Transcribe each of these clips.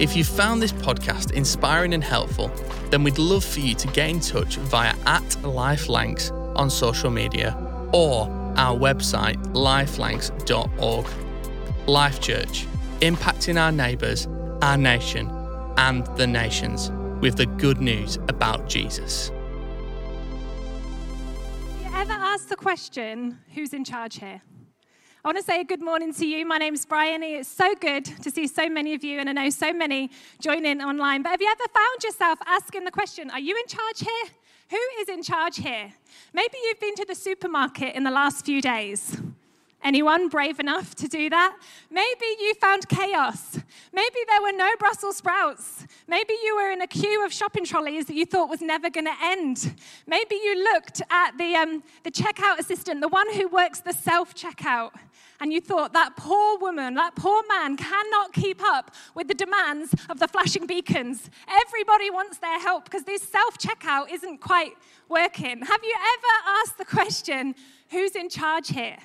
If you found this podcast inspiring and helpful, then we'd love for you to get in touch via at lifelancs on social media or our website lifelancs.org. Life Church, impacting our neighbours, our nation, and the nations with the good news about Jesus. you ever asked the question, who's in charge here? I want to say a good morning to you. My name's Bryony. It's so good to see so many of you, and I know so many join in online. But have you ever found yourself asking the question, are you in charge here? Who is in charge here? Maybe you've been to the supermarket in the last few days. Anyone brave enough to do that? Maybe you found chaos. Maybe there were no Brussels sprouts. Maybe you were in a queue of shopping trolleys that you thought was never going to end. Maybe you looked at the, um, the checkout assistant, the one who works the self checkout, and you thought that poor woman, that poor man cannot keep up with the demands of the flashing beacons. Everybody wants their help because this self checkout isn't quite working. Have you ever asked the question, who's in charge here?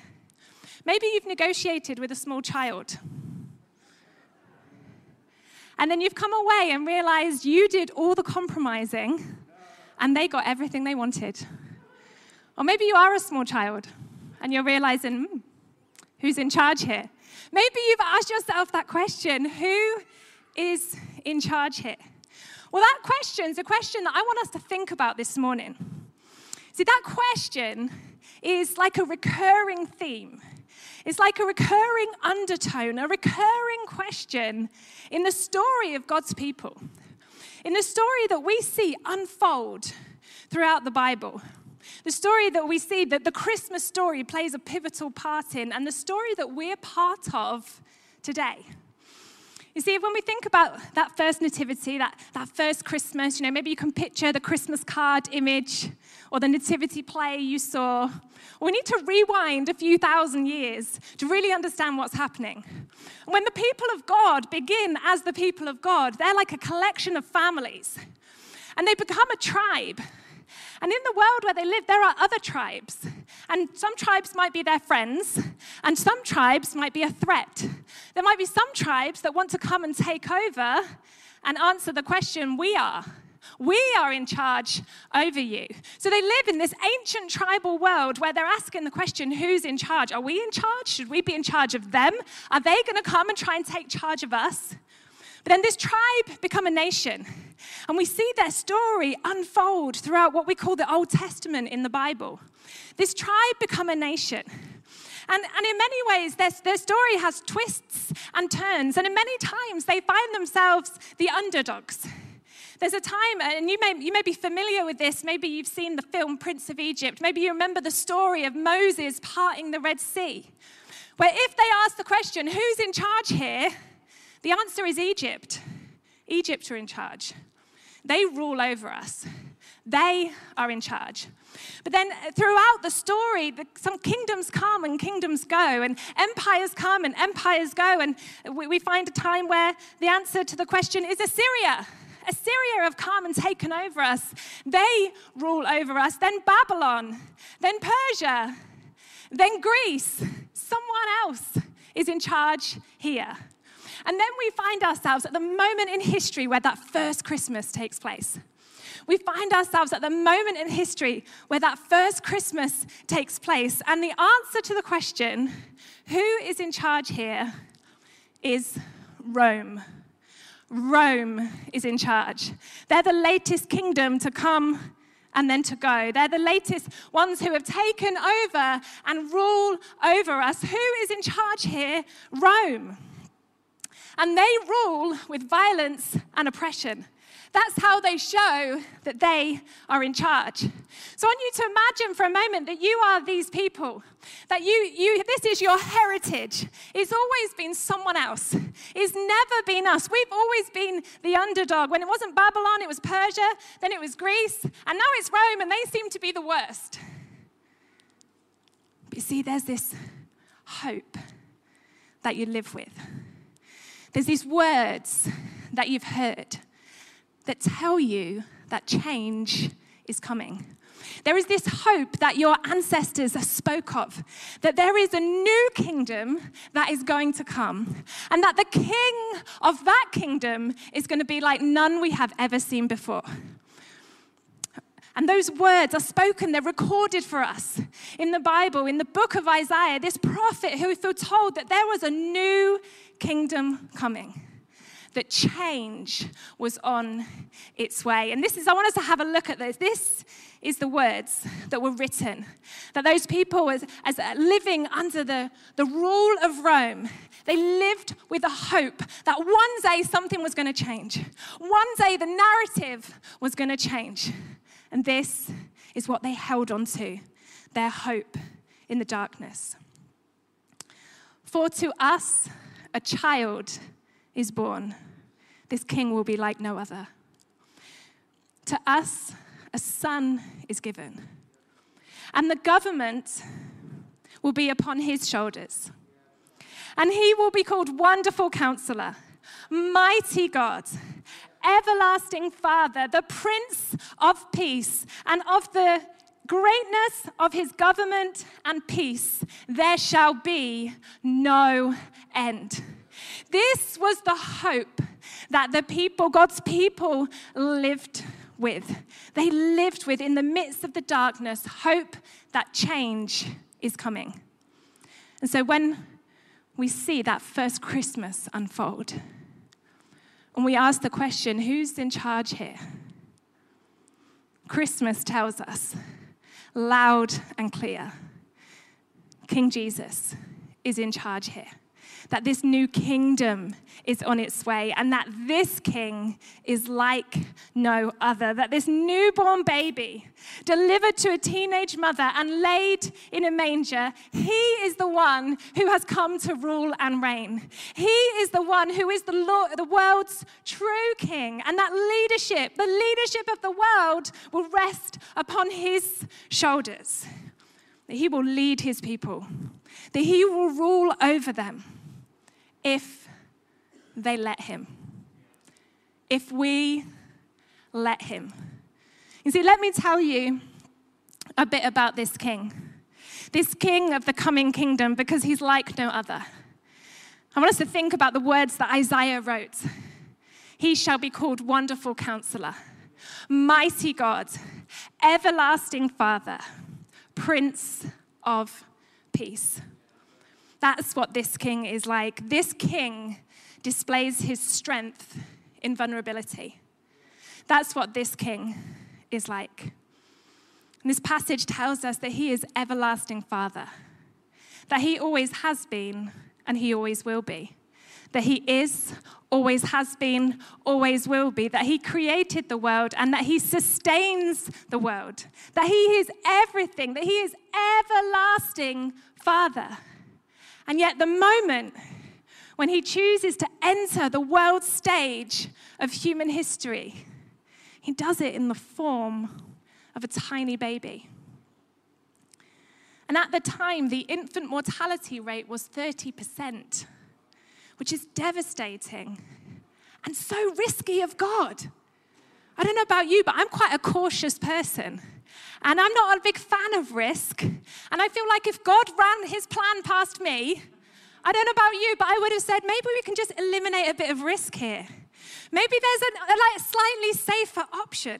Maybe you've negotiated with a small child. And then you've come away and realized you did all the compromising and they got everything they wanted. Or maybe you are a small child and you're realizing, hmm, who's in charge here? Maybe you've asked yourself that question who is in charge here? Well, that question is a question that I want us to think about this morning. See, that question is like a recurring theme. It's like a recurring undertone, a recurring question in the story of God's people, in the story that we see unfold throughout the Bible. The story that we see that the Christmas story plays a pivotal part in, and the story that we're part of today. You see, when we think about that first nativity, that, that first Christmas, you know, maybe you can picture the Christmas card image or the nativity play you saw. We need to rewind a few thousand years to really understand what's happening. When the people of God begin as the people of God, they're like a collection of families, and they become a tribe. And in the world where they live, there are other tribes. And some tribes might be their friends, and some tribes might be a threat. There might be some tribes that want to come and take over and answer the question we are. We are in charge over you. So they live in this ancient tribal world where they're asking the question who's in charge? Are we in charge? Should we be in charge of them? Are they going to come and try and take charge of us? But then this tribe become a nation. And we see their story unfold throughout what we call the Old Testament in the Bible. This tribe become a nation. And, and in many ways, their, their story has twists and turns. And in many times, they find themselves the underdogs. There's a time, and you may, you may be familiar with this. Maybe you've seen the film Prince of Egypt. Maybe you remember the story of Moses parting the Red Sea, where if they ask the question, who's in charge here? The answer is Egypt. Egypt are in charge. They rule over us. They are in charge. But then throughout the story, the, some kingdoms come and kingdoms go, and empires come and empires go. And we, we find a time where the answer to the question is Assyria. Assyria have come and taken over us. They rule over us. Then Babylon, then Persia, then Greece. Someone else is in charge here. And then we find ourselves at the moment in history where that first Christmas takes place. We find ourselves at the moment in history where that first Christmas takes place. And the answer to the question, who is in charge here, is Rome. Rome is in charge. They're the latest kingdom to come and then to go. They're the latest ones who have taken over and rule over us. Who is in charge here? Rome. And they rule with violence and oppression. That's how they show that they are in charge. So I want you to imagine for a moment that you are these people, that you, you this is your heritage. It's always been someone else. It's never been us. We've always been the underdog. When it wasn't Babylon, it was Persia, then it was Greece, and now it's Rome, and they seem to be the worst. But you see, there's this hope that you live with. There's these words that you've heard that tell you that change is coming. There is this hope that your ancestors spoke of, that there is a new kingdom that is going to come, and that the king of that kingdom is going to be like none we have ever seen before. And those words are spoken, they're recorded for us in the Bible, in the book of Isaiah, this prophet who foretold that there was a new kingdom coming that change was on its way. And this is, I want us to have a look at this. This is the words that were written. That those people, as, as living under the, the rule of Rome, they lived with a hope that one day something was going to change. One day the narrative was going to change. And this is what they held on to their hope in the darkness. For to us a child is born this king will be like no other. To us, a son is given, and the government will be upon his shoulders. And he will be called Wonderful Counselor, Mighty God, Everlasting Father, the Prince of Peace, and of the greatness of his government and peace, there shall be no end. This was the hope that the people, God's people, lived with. They lived with in the midst of the darkness, hope that change is coming. And so when we see that first Christmas unfold, and we ask the question, who's in charge here? Christmas tells us loud and clear. King Jesus is in charge here that this new kingdom is on its way, and that this king is like no other. That this newborn baby, delivered to a teenage mother and laid in a manger, he is the one who has come to rule and reign. He is the one who is the, Lord, the world's true king, and that leadership, the leadership of the world, will rest upon his shoulders. That he will lead his people, that he will rule over them if they let him. If we let him. You see, let me tell you a bit about this king. This king of the coming kingdom, because he's like no other. I want us to think about the words that Isaiah wrote. He shall be called Wonderful Counselor, Mighty God, Everlasting Father, Prince of Peace. That's what this king is like. This king displays his strength in vulnerability. That's what this king is like. And this passage tells us that he is everlasting father, that he always has been and he always will be, that he is, always has been, always will be, that he created the world and that he sustains the world, that he is everything, that he is everlasting father. And yet, the moment when he chooses to enter the world stage of human history, he does it in the form of a tiny baby. And at the time, the infant mortality rate was 30%, which is devastating and so risky of God. I don't know about you, but I'm quite a cautious person. And I'm not a big fan of risk. And I feel like if God ran his plan past me, I don't know about you, but I would have said maybe we can just eliminate a bit of risk here. Maybe there's a, a like, slightly safer option.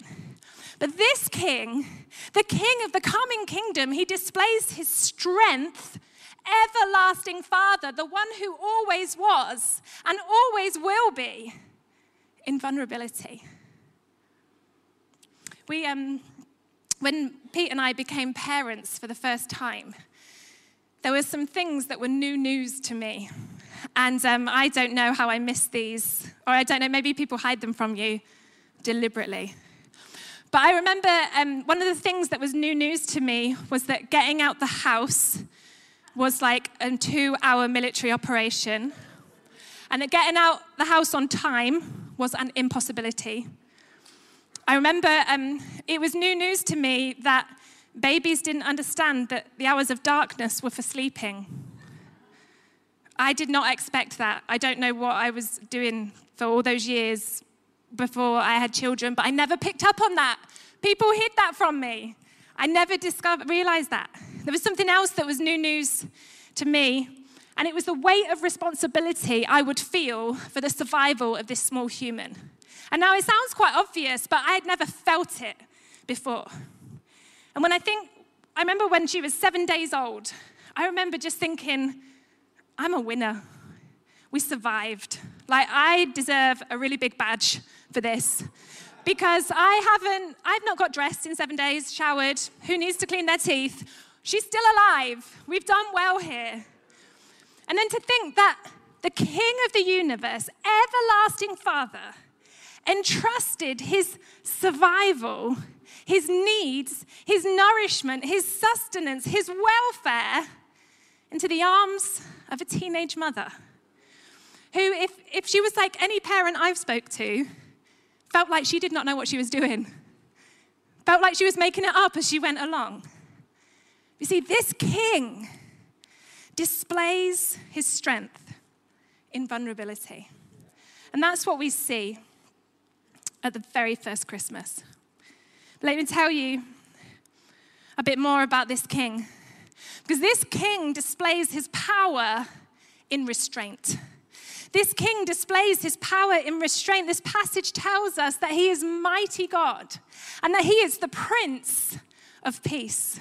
But this king, the king of the coming kingdom, he displays his strength, everlasting Father, the one who always was and always will be, in vulnerability. We, um, when Pete and I became parents for the first time, there were some things that were new news to me. And um, I don't know how I missed these, or I don't know, maybe people hide them from you deliberately. But I remember um, one of the things that was new news to me was that getting out the house was like a two hour military operation. And that getting out the house on time was an impossibility. I remember um, it was new news to me that babies didn't understand that the hours of darkness were for sleeping. I did not expect that. I don't know what I was doing for all those years before I had children, but I never picked up on that. People hid that from me. I never discovered, realized that. There was something else that was new news to me, and it was the weight of responsibility I would feel for the survival of this small human. And now it sounds quite obvious, but I had never felt it before. And when I think, I remember when she was seven days old, I remember just thinking, I'm a winner. We survived. Like, I deserve a really big badge for this because I haven't, I've not got dressed in seven days, showered. Who needs to clean their teeth? She's still alive. We've done well here. And then to think that the King of the universe, everlasting Father, entrusted his survival, his needs, his nourishment, his sustenance, his welfare into the arms of a teenage mother who, if, if she was like any parent I've spoke to, felt like she did not know what she was doing, felt like she was making it up as she went along. You see, this king displays his strength in vulnerability. And that's what we see at the very first Christmas. Let me tell you a bit more about this king. Because this king displays his power in restraint. This king displays his power in restraint. This passage tells us that he is mighty God and that he is the prince of peace.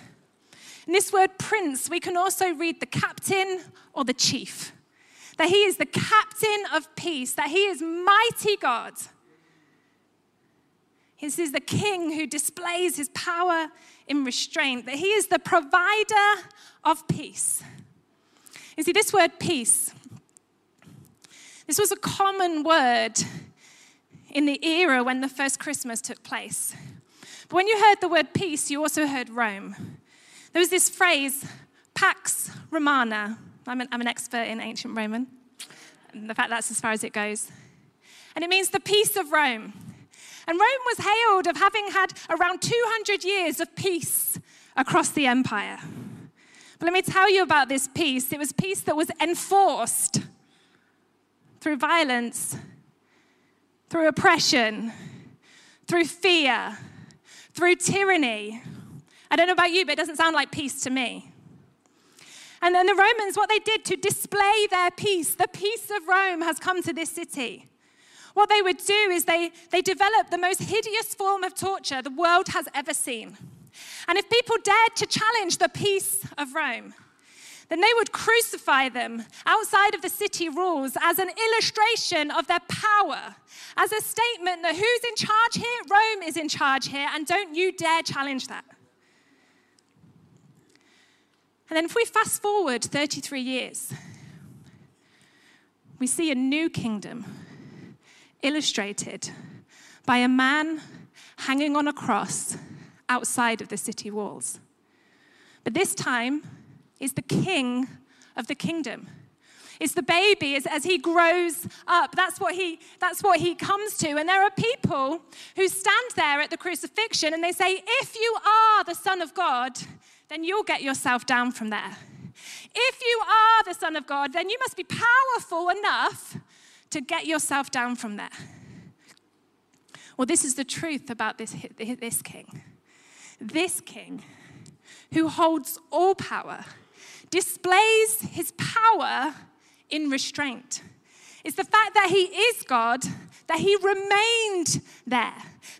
In this word prince, we can also read the captain or the chief. That he is the captain of peace, that he is mighty God. This is the king who displays his power in restraint, that he is the provider of peace. You see, this word peace this was a common word in the era when the first Christmas took place. But when you heard the word peace, you also heard Rome. There was this phrase, Pax Romana. I'm an, I'm an expert in ancient Roman. In fact, that's as far as it goes. And it means the peace of Rome. And Rome was hailed of having had around 200 years of peace across the empire. But let me tell you about this peace. It was peace that was enforced through violence, through oppression, through fear, through tyranny. I don't know about you, but it doesn't sound like peace to me. And then the Romans, what they did to display their peace, the peace of Rome has come to this city. What they would do is they, they developed the most hideous form of torture the world has ever seen. And if people dared to challenge the peace of Rome, then they would crucify them outside of the city rules as an illustration of their power, as a statement that who's in charge here? Rome is in charge here, and don't you dare challenge that. And then if we fast forward 33 years, we see a new kingdom illustrated by a man hanging on a cross outside of the city walls. But this time, is the king of the kingdom. It's the baby as, he grows up. That's what he, that's what he comes to. And there are people who stand there at the crucifixion and they say, If you are the Son of God, then you'll get yourself down from there. If you are the Son of God, then you must be powerful enough to get yourself down from there. Well, this is the truth about this, this king. This king, who holds all power, displays his power in restraint. It's the fact that he is God, that he remained there,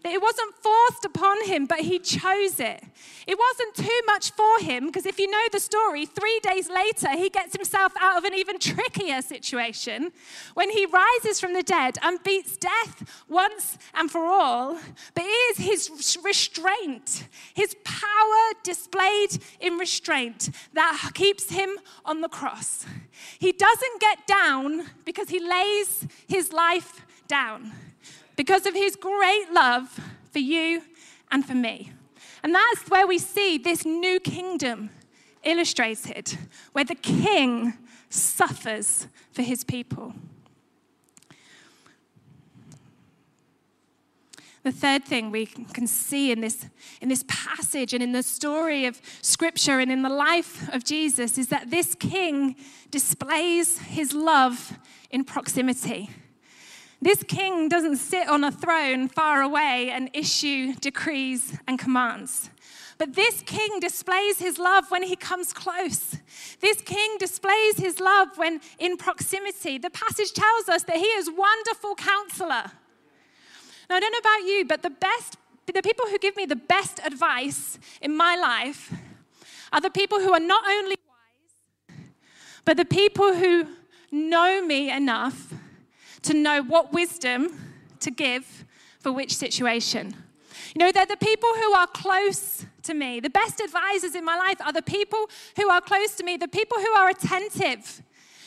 that it wasn't forced upon him, but he chose it. It wasn't too much for him because if you know the story, three days later, he gets himself out of an even trickier situation when he rises from the dead and beats death once and for all. But it is his restraint, his power displayed in restraint, that keeps him on the cross. He doesn't get down because he lays his life down because of his great love for you and for me. And that's where we see this new kingdom illustrated, where the king suffers for his people. The third thing we can see in this, in this passage and in the story of Scripture and in the life of Jesus is that this king displays his love in proximity. This king doesn't sit on a throne far away and issue decrees and commands. But this king displays his love when he comes close. This king displays his love when in proximity. The passage tells us that he is wonderful counselor. Now, I don't know about you, but the best, the people who give me the best advice in my life are the people who are not only wise, but the people who know me enough to know what wisdom to give for which situation. You know, they're the people who are close to me. The best advisors in my life are the people who are close to me, the people who are attentive,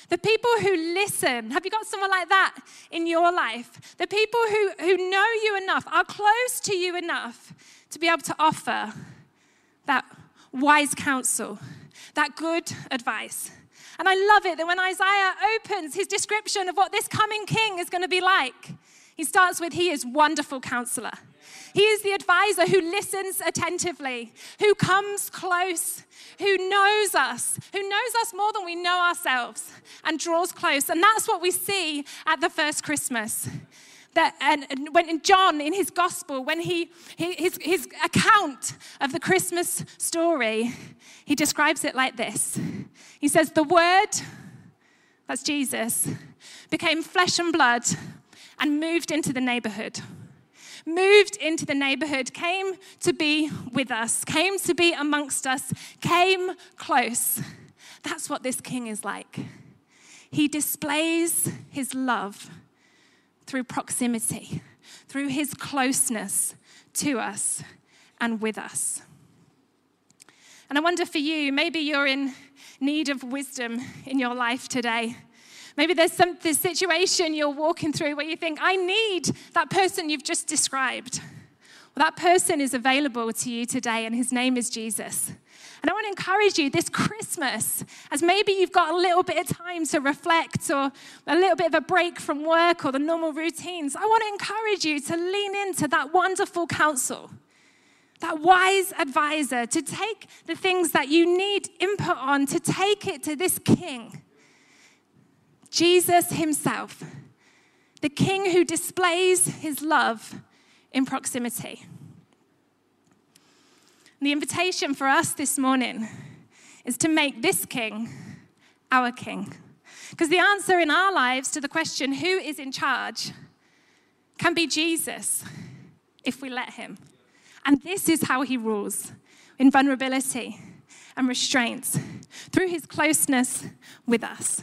the people who listen. Have you got someone like that in your life? The people who, who know you enough, are close to you enough to be able to offer that wise counsel, that good advice. And I love it that when Isaiah opens his description of what this coming king is going to be like, he starts with, He is wonderful counselor. He is the advisor who listens attentively, who comes close, who knows us, who knows us more than we know ourselves, and draws close. And that's what we see at the first Christmas. That, and when John, in his gospel, when he, his, his account of the Christmas story, he describes it like this He says, The Word, that's Jesus, became flesh and blood and moved into the neighborhood. Moved into the neighborhood, came to be with us, came to be amongst us, came close. That's what this king is like. He displays his love through proximity, through his closeness to us and with us. And I wonder for you, maybe you're in need of wisdom in your life today. Maybe there's some this situation you're walking through where you think, I need that person you've just described. Well, that person is available to you today, and his name is Jesus. And I want to encourage you this Christmas, as maybe you've got a little bit of time to reflect or a little bit of a break from work or the normal routines, I want to encourage you to lean into that wonderful counsel that wise advisor, to take the things that you need input on, to take it to this king, Jesus himself, the king who displays his love in proximity. The invitation for us this morning is to make this king our king. Because the answer in our lives to the question, who is in charge, can be Jesus if we let him. And this is how he rules in vulnerability and restraint through his closeness with us.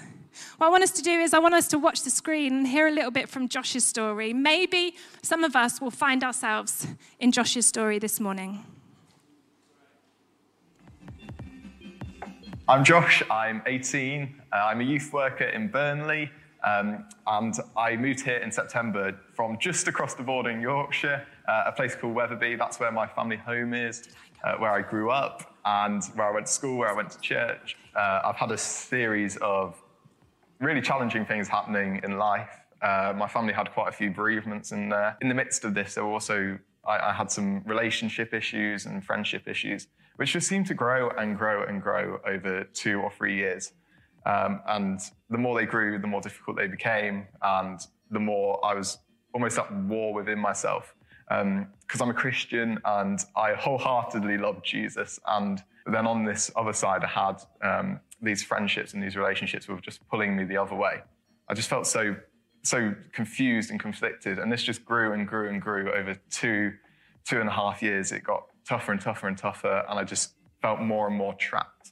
What I want us to do is, I want us to watch the screen and hear a little bit from Josh's story. Maybe some of us will find ourselves in Josh's story this morning. I'm Josh, I'm 18, uh, I'm a youth worker in Burnley, um, and I moved here in September from just across the border in Yorkshire uh, a place called Wetherby. That's where my family home is, uh, where I grew up, and where I went to school, where I went to church. Uh, I've had a series of really challenging things happening in life. Uh, my family had quite a few bereavements, and in the midst of this, there were also I, I had some relationship issues and friendship issues, which just seemed to grow and grow and grow over two or three years. Um, and the more they grew, the more difficult they became, and the more I was almost at war within myself because um, I'm a Christian and I wholeheartedly love Jesus. And then on this other side, I had um, these friendships and these relationships were just pulling me the other way. I just felt so so confused and conflicted, and this just grew and grew and grew over two two and a half years. It got tougher and tougher and tougher, and I just felt more and more trapped.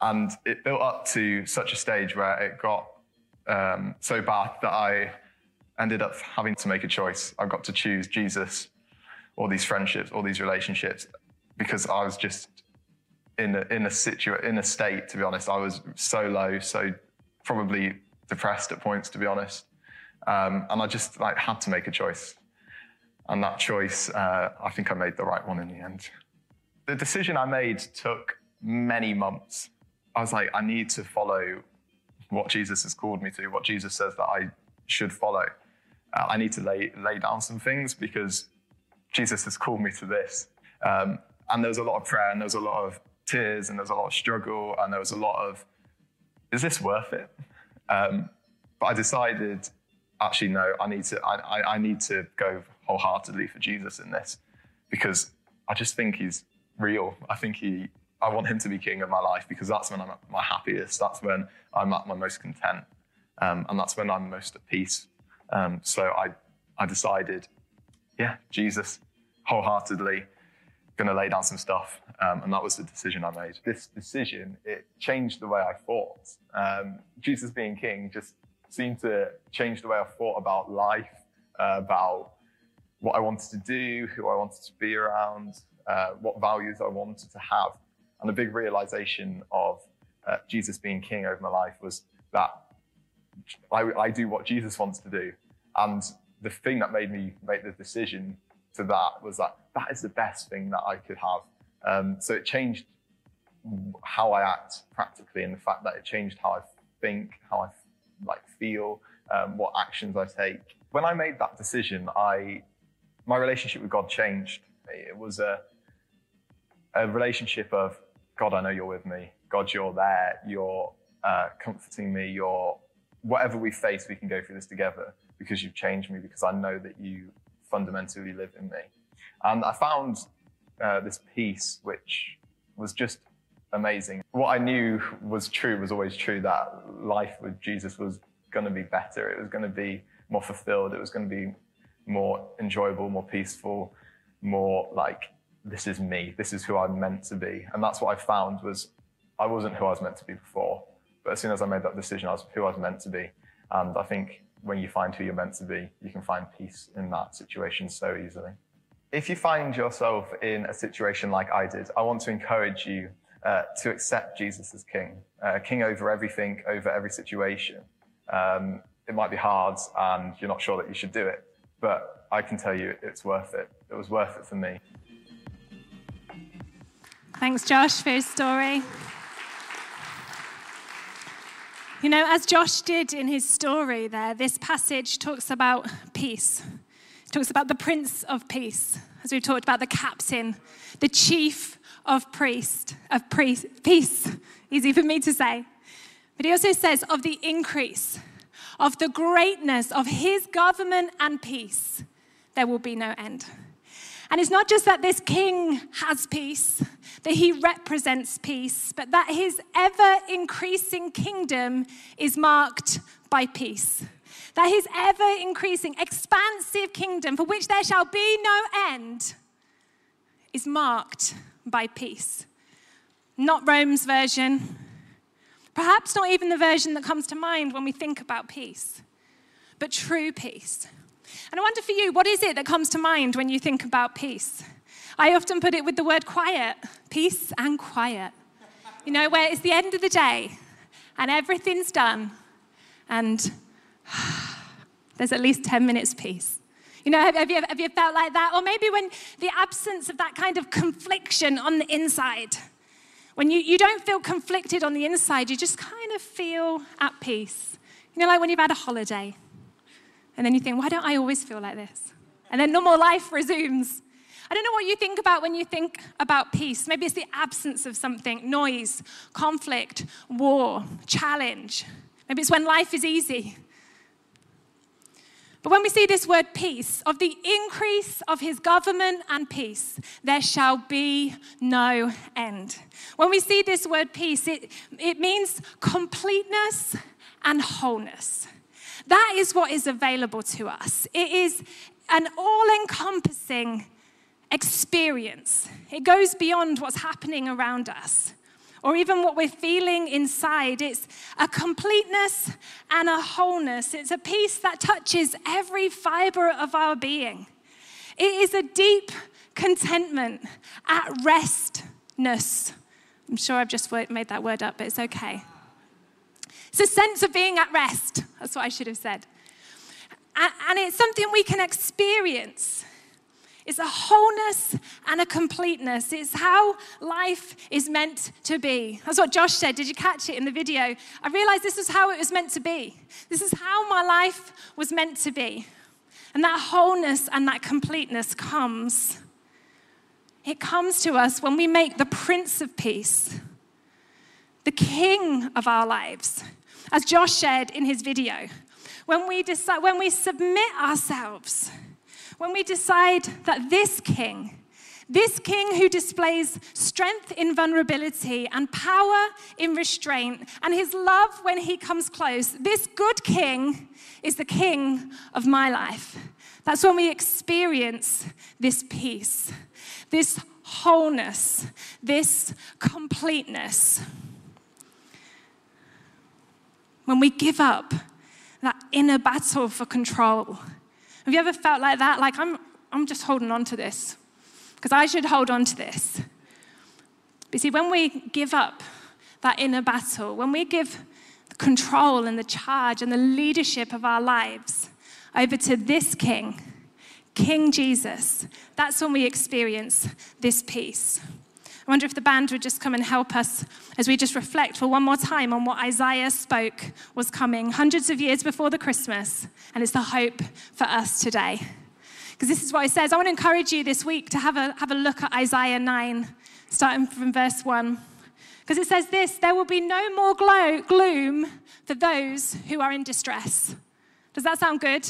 And it built up to such a stage where it got um, so bad that I ended up having to make a choice. I got to choose Jesus or these friendships or these relationships because I was just in a, in a situa- in a state, to be honest. I was so low, so probably depressed at points, to be honest. Um, and I just like had to make a choice. And that choice, uh, I think I made the right one in the end. The decision I made took many months. I was like, I need to follow what Jesus has called me to, what Jesus says that I should follow uh, I need to lay, lay down some things because Jesus has called me to this. Um, and there was a lot of prayer and there was a lot of tears and there was a lot of struggle and there was a lot of, is this worth it? Um, but I decided actually, no, I need to, I, I need to go wholeheartedly for Jesus in this because I just think he's real. I think he, I want him to be king of my life because that's when I'm at my happiest. That's when I'm at my most content. Um, and that's when I'm most at peace. Um, so I, I decided, yeah, Jesus, wholeheartedly, going to lay down some stuff. Um, and that was the decision I made. This decision, it changed the way I thought. Um, Jesus being king just seemed to change the way I thought about life, uh, about what I wanted to do, who I wanted to be around, uh, what values I wanted to have. And a big realization of uh, Jesus being king over my life was that I, I do what Jesus wants to do. And the thing that made me make the decision to that was that that is the best thing that I could have. Um, so it changed how I act practically, and the fact that it changed how I think, how I like feel, um, what actions I take. When I made that decision, I my relationship with God changed. It was a a relationship of God, I know you're with me. God, you're there. You're uh, comforting me. You're whatever we face, we can go through this together because you've changed me. Because I know that you fundamentally live in me. And I found uh, this peace, which was just amazing. What I knew was true was always true that life with Jesus was going to be better. It was going to be more fulfilled. It was going to be more enjoyable, more peaceful, more like, this is me. This is who I'm meant to be. And that's what I found was I wasn't who I was meant to be before. But as soon as I made that decision, I was who I was meant to be. And I think when you find who you're meant to be, you can find peace in that situation so easily. If you find yourself in a situation like I did, I want to encourage you uh, to accept Jesus as king, uh, king over everything, over every situation. Um, it might be hard and you're not sure that you should do it, but I can tell you it's worth it. It was worth it for me. Thanks, Josh, for his story. You know, as Josh did in his story there, this passage talks about peace. It talks about the Prince of Peace, as we've talked about the captain, the chief of priest, of priest, peace, easy for me to say. But he also says of the increase, of the greatness of his government and peace, there will be no end. And it's not just that this king has peace, that he represents peace, but that his ever increasing kingdom is marked by peace. That his ever increasing, expansive kingdom, for which there shall be no end, is marked by peace. Not Rome's version, perhaps not even the version that comes to mind when we think about peace, but true peace. And I wonder for you, what is it that comes to mind when you think about peace? I often put it with the word quiet peace and quiet. You know, where it's the end of the day and everything's done, and there's at least 10 minutes peace. You know, have, have, you, have you felt like that? Or maybe when the absence of that kind of confliction on the inside, when you, you don't feel conflicted on the inside, you just kind of feel at peace. You know, like when you've had a holiday, and then you think, why don't I always feel like this? And then normal life resumes. I don't know what you think about when you think about peace. Maybe it's the absence of something noise, conflict, war, challenge. Maybe it's when life is easy. But when we see this word peace, of the increase of his government and peace, there shall be no end. When we see this word peace, it, it means completeness and wholeness. That is what is available to us. It is an all encompassing experience. It goes beyond what's happening around us or even what we're feeling inside. It's a completeness and a wholeness. It's a peace that touches every fiber of our being. It is a deep contentment, at restness. I'm sure I've just made that word up, but it's okay. It's a sense of being at rest. That's what I should have said. And it's something we can experience. It's a wholeness and a completeness. It's how life is meant to be. That's what Josh said. Did you catch it in the video? I realized this is how it was meant to be. This is how my life was meant to be. And that wholeness and that completeness comes. It comes to us when we make the Prince of Peace the King of our lives. As Josh shared in his video, when we, decide, when we submit ourselves, when we decide that this king, this king who displays strength in vulnerability and power in restraint, and his love when he comes close, this good king is the king of my life. That's when we experience this peace, this wholeness, this completeness. When we give up that inner battle for control. Have you ever felt like that? Like, I'm, I'm just holding on to this because I should hold on to this. But see, when we give up that inner battle, when we give the control and the charge and the leadership of our lives over to this King, King Jesus, that's when we experience this peace. I wonder if the band would just come and help us as we just reflect for one more time on what Isaiah spoke was coming hundreds of years before the Christmas, and it's the hope for us today. Because this is what he says. I want to encourage you this week to have a, have a look at Isaiah 9, starting from verse 1. Because it says this there will be no more gloom for those who are in distress. Does that sound good?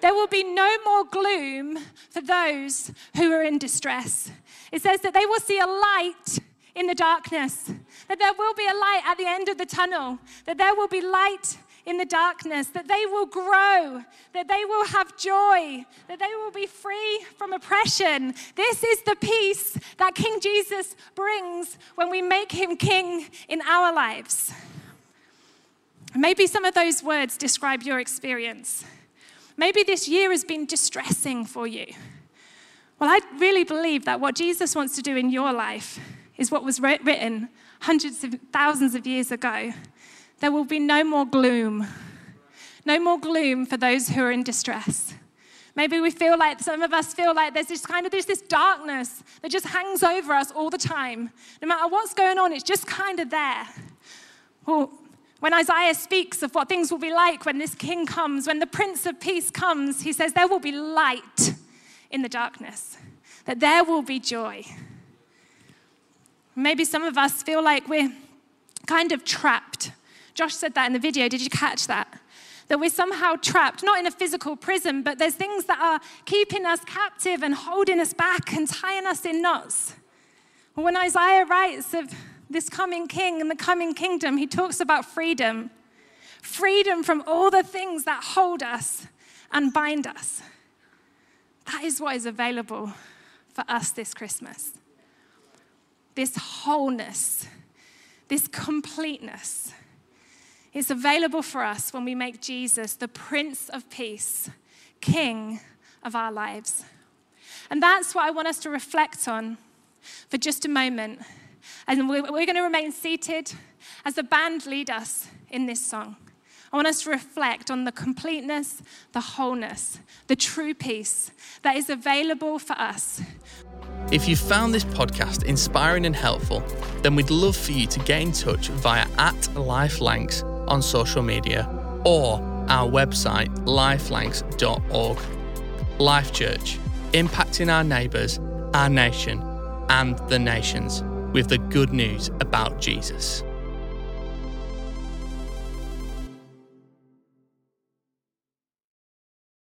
There will be no more gloom for those who are in distress. It says that they will see a light in the darkness, that there will be a light at the end of the tunnel, that there will be light in the darkness, that they will grow, that they will have joy, that they will be free from oppression. This is the peace that King Jesus brings when we make him king in our lives. Maybe some of those words describe your experience. Maybe this year has been distressing for you. Well, I really believe that what Jesus wants to do in your life is what was written hundreds of thousands of years ago. There will be no more gloom, no more gloom for those who are in distress. Maybe we feel like some of us feel like there's this kind of there's this darkness that just hangs over us all the time. No matter what's going on, it's just kind of there. Well, when Isaiah speaks of what things will be like when this king comes, when the Prince of Peace comes, he says there will be light in the darkness, that there will be joy. Maybe some of us feel like we're kind of trapped. Josh said that in the video. Did you catch that? That we're somehow trapped, not in a physical prison, but there's things that are keeping us captive and holding us back and tying us in knots. When Isaiah writes of this coming king and the coming kingdom, he talks about freedom freedom from all the things that hold us and bind us. That is what is available for us this Christmas. This wholeness, this completeness is available for us when we make Jesus the Prince of Peace, King of our lives. And that's what I want us to reflect on for just a moment. And we're, going to remain seated as the band lead us in this song. I want us to reflect on the completeness, the wholeness, the true peace that is available for us. If you found this podcast inspiring and helpful, then we'd love for you to get in touch via at lifelancs on social media or our website lifelancs.org. Life Church, impacting our neighbours, our nation, and the nations with the good news about Jesus.